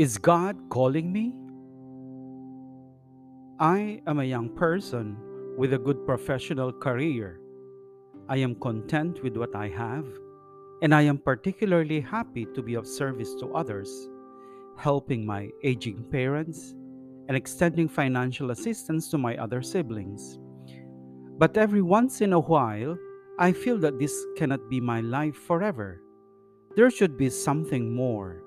Is God calling me? I am a young person with a good professional career. I am content with what I have, and I am particularly happy to be of service to others, helping my aging parents and extending financial assistance to my other siblings. But every once in a while, I feel that this cannot be my life forever. There should be something more.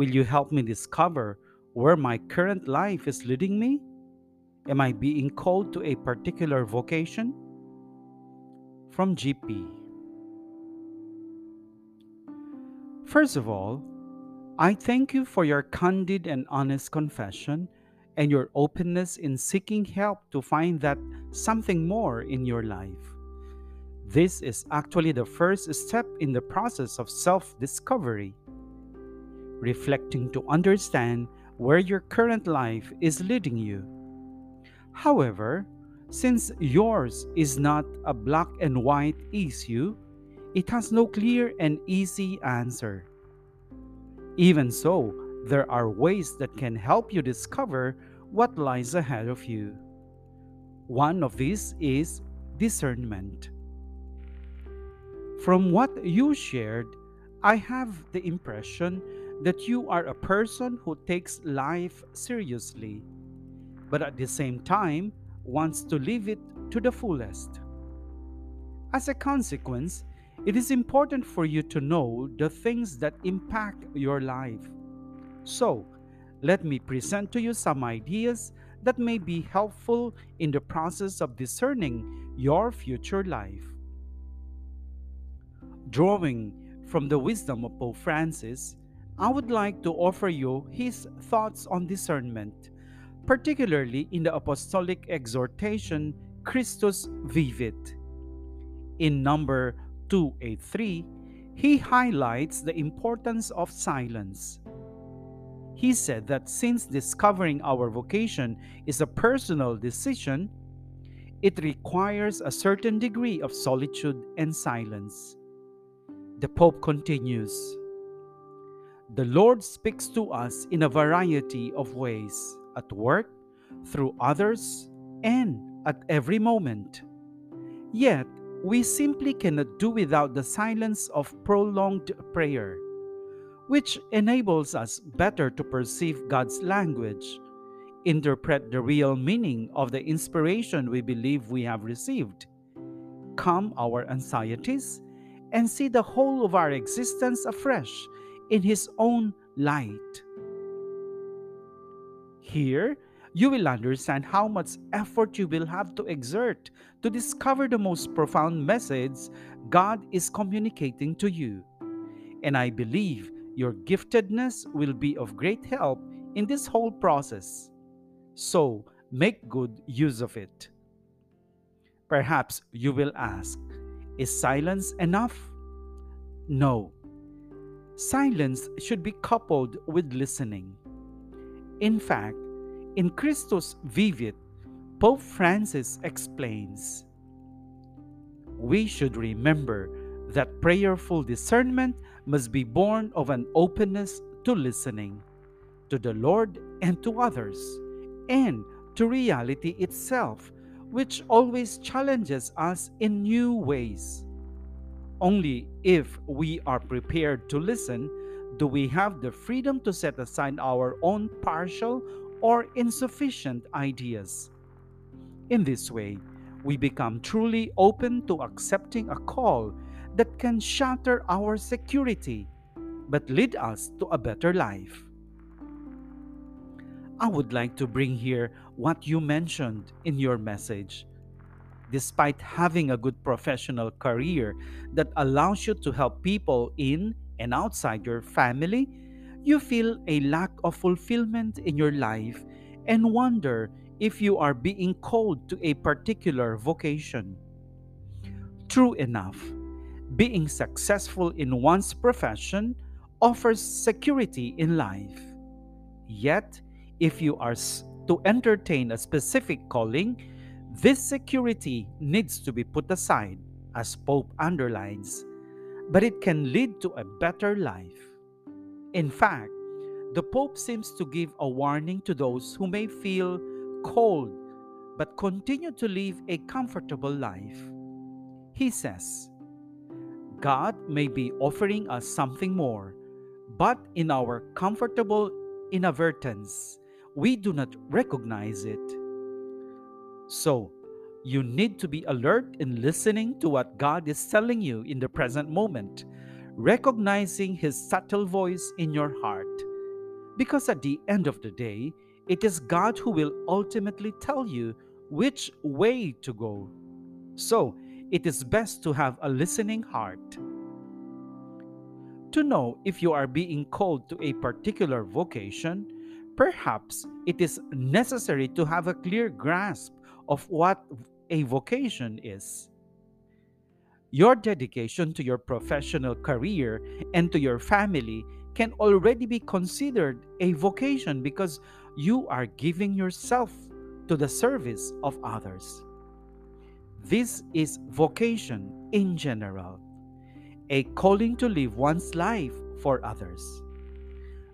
Will you help me discover where my current life is leading me? Am I being called to a particular vocation? From GP. First of all, I thank you for your candid and honest confession and your openness in seeking help to find that something more in your life. This is actually the first step in the process of self discovery reflecting to understand where your current life is leading you. However, since yours is not a black and white issue, it has no clear and easy answer. Even so, there are ways that can help you discover what lies ahead of you. One of these is discernment. From what you shared, I have the impression that you are a person who takes life seriously, but at the same time wants to live it to the fullest. As a consequence, it is important for you to know the things that impact your life. So, let me present to you some ideas that may be helpful in the process of discerning your future life. Drawing from the wisdom of Pope Francis, I would like to offer you his thoughts on discernment, particularly in the apostolic exhortation Christus Vivit. In number 283, he highlights the importance of silence. He said that since discovering our vocation is a personal decision, it requires a certain degree of solitude and silence. The Pope continues the Lord speaks to us in a variety of ways at work, through others, and at every moment. Yet, we simply cannot do without the silence of prolonged prayer, which enables us better to perceive God's language, interpret the real meaning of the inspiration we believe we have received, calm our anxieties, and see the whole of our existence afresh in His own light. Here, you will understand how much effort you will have to exert to discover the most profound message God is communicating to you. And I believe your giftedness will be of great help in this whole process. So, make good use of it. Perhaps you will ask, is silence enough? No. Silence should be coupled with listening. In fact, in Christus Vivit, Pope Francis explains We should remember that prayerful discernment must be born of an openness to listening, to the Lord and to others, and to reality itself, which always challenges us in new ways. Only if we are prepared to listen do we have the freedom to set aside our own partial or insufficient ideas. In this way, we become truly open to accepting a call that can shatter our security but lead us to a better life. I would like to bring here what you mentioned in your message despite having a good professional career that allows you to help people in and outside your family, you feel a lack of fulfillment in your life and wonder if you are being called to a particular vocation. True enough, being successful in one's profession offers security in life. Yet, if you are to entertain a specific calling, this security needs to be put aside, as Pope underlines, but it can lead to a better life. In fact, the Pope seems to give a warning to those who may feel cold but continue to live a comfortable life. He says, God may be offering us something more, but in our comfortable inadvertence, we do not recognize it. So, you need to be alert in listening to what God is telling you in the present moment, recognizing His subtle voice in your heart. Because at the end of the day, it is God who will ultimately tell you which way to go. So, it is best to have a listening heart. To know if you are being called to a particular vocation, perhaps it is necessary to have a clear grasp of what a vocation is. Your dedication to your professional career and to your family can already be considered a vocation because you are giving yourself to the service of others. This is vocation in general, a calling to live one's life for others.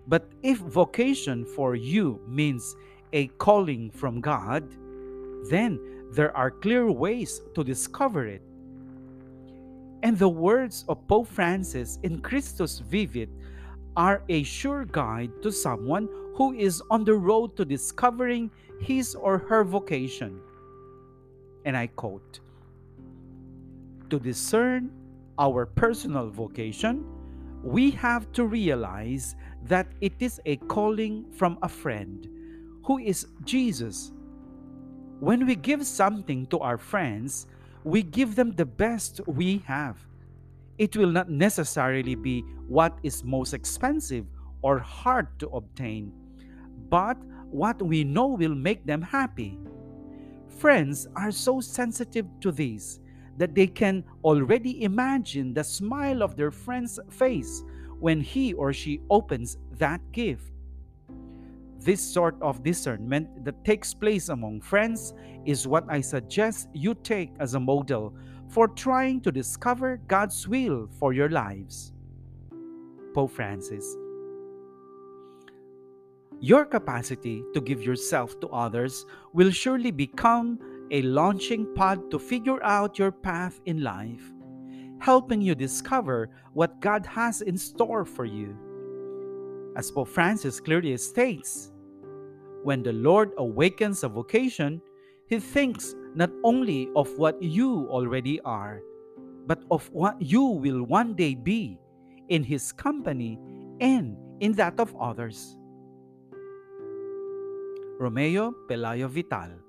But if vocation for you means a calling from God, then there are clear ways to discover it. And the words of Pope Francis in Christus Vivit are a sure guide to someone who is on the road to discovering his or her vocation. And I quote To discern our personal vocation, we have to realize that it is a calling from a friend who is Jesus. When we give something to our friends, we give them the best we have. It will not necessarily be what is most expensive or hard to obtain, but what we know will make them happy. Friends are so sensitive to this that they can already imagine the smile of their friend's face when he or she opens that gift. This sort of discernment that takes place among friends is what I suggest you take as a model for trying to discover God's will for your lives. Pope Francis Your capacity to give yourself to others will surely become a launching pad to figure out your path in life, helping you discover what God has in store for you. As Pope Francis clearly states, when the Lord awakens a vocation, he thinks not only of what you already are, but of what you will one day be in his company and in that of others. Romeo Pelayo Vital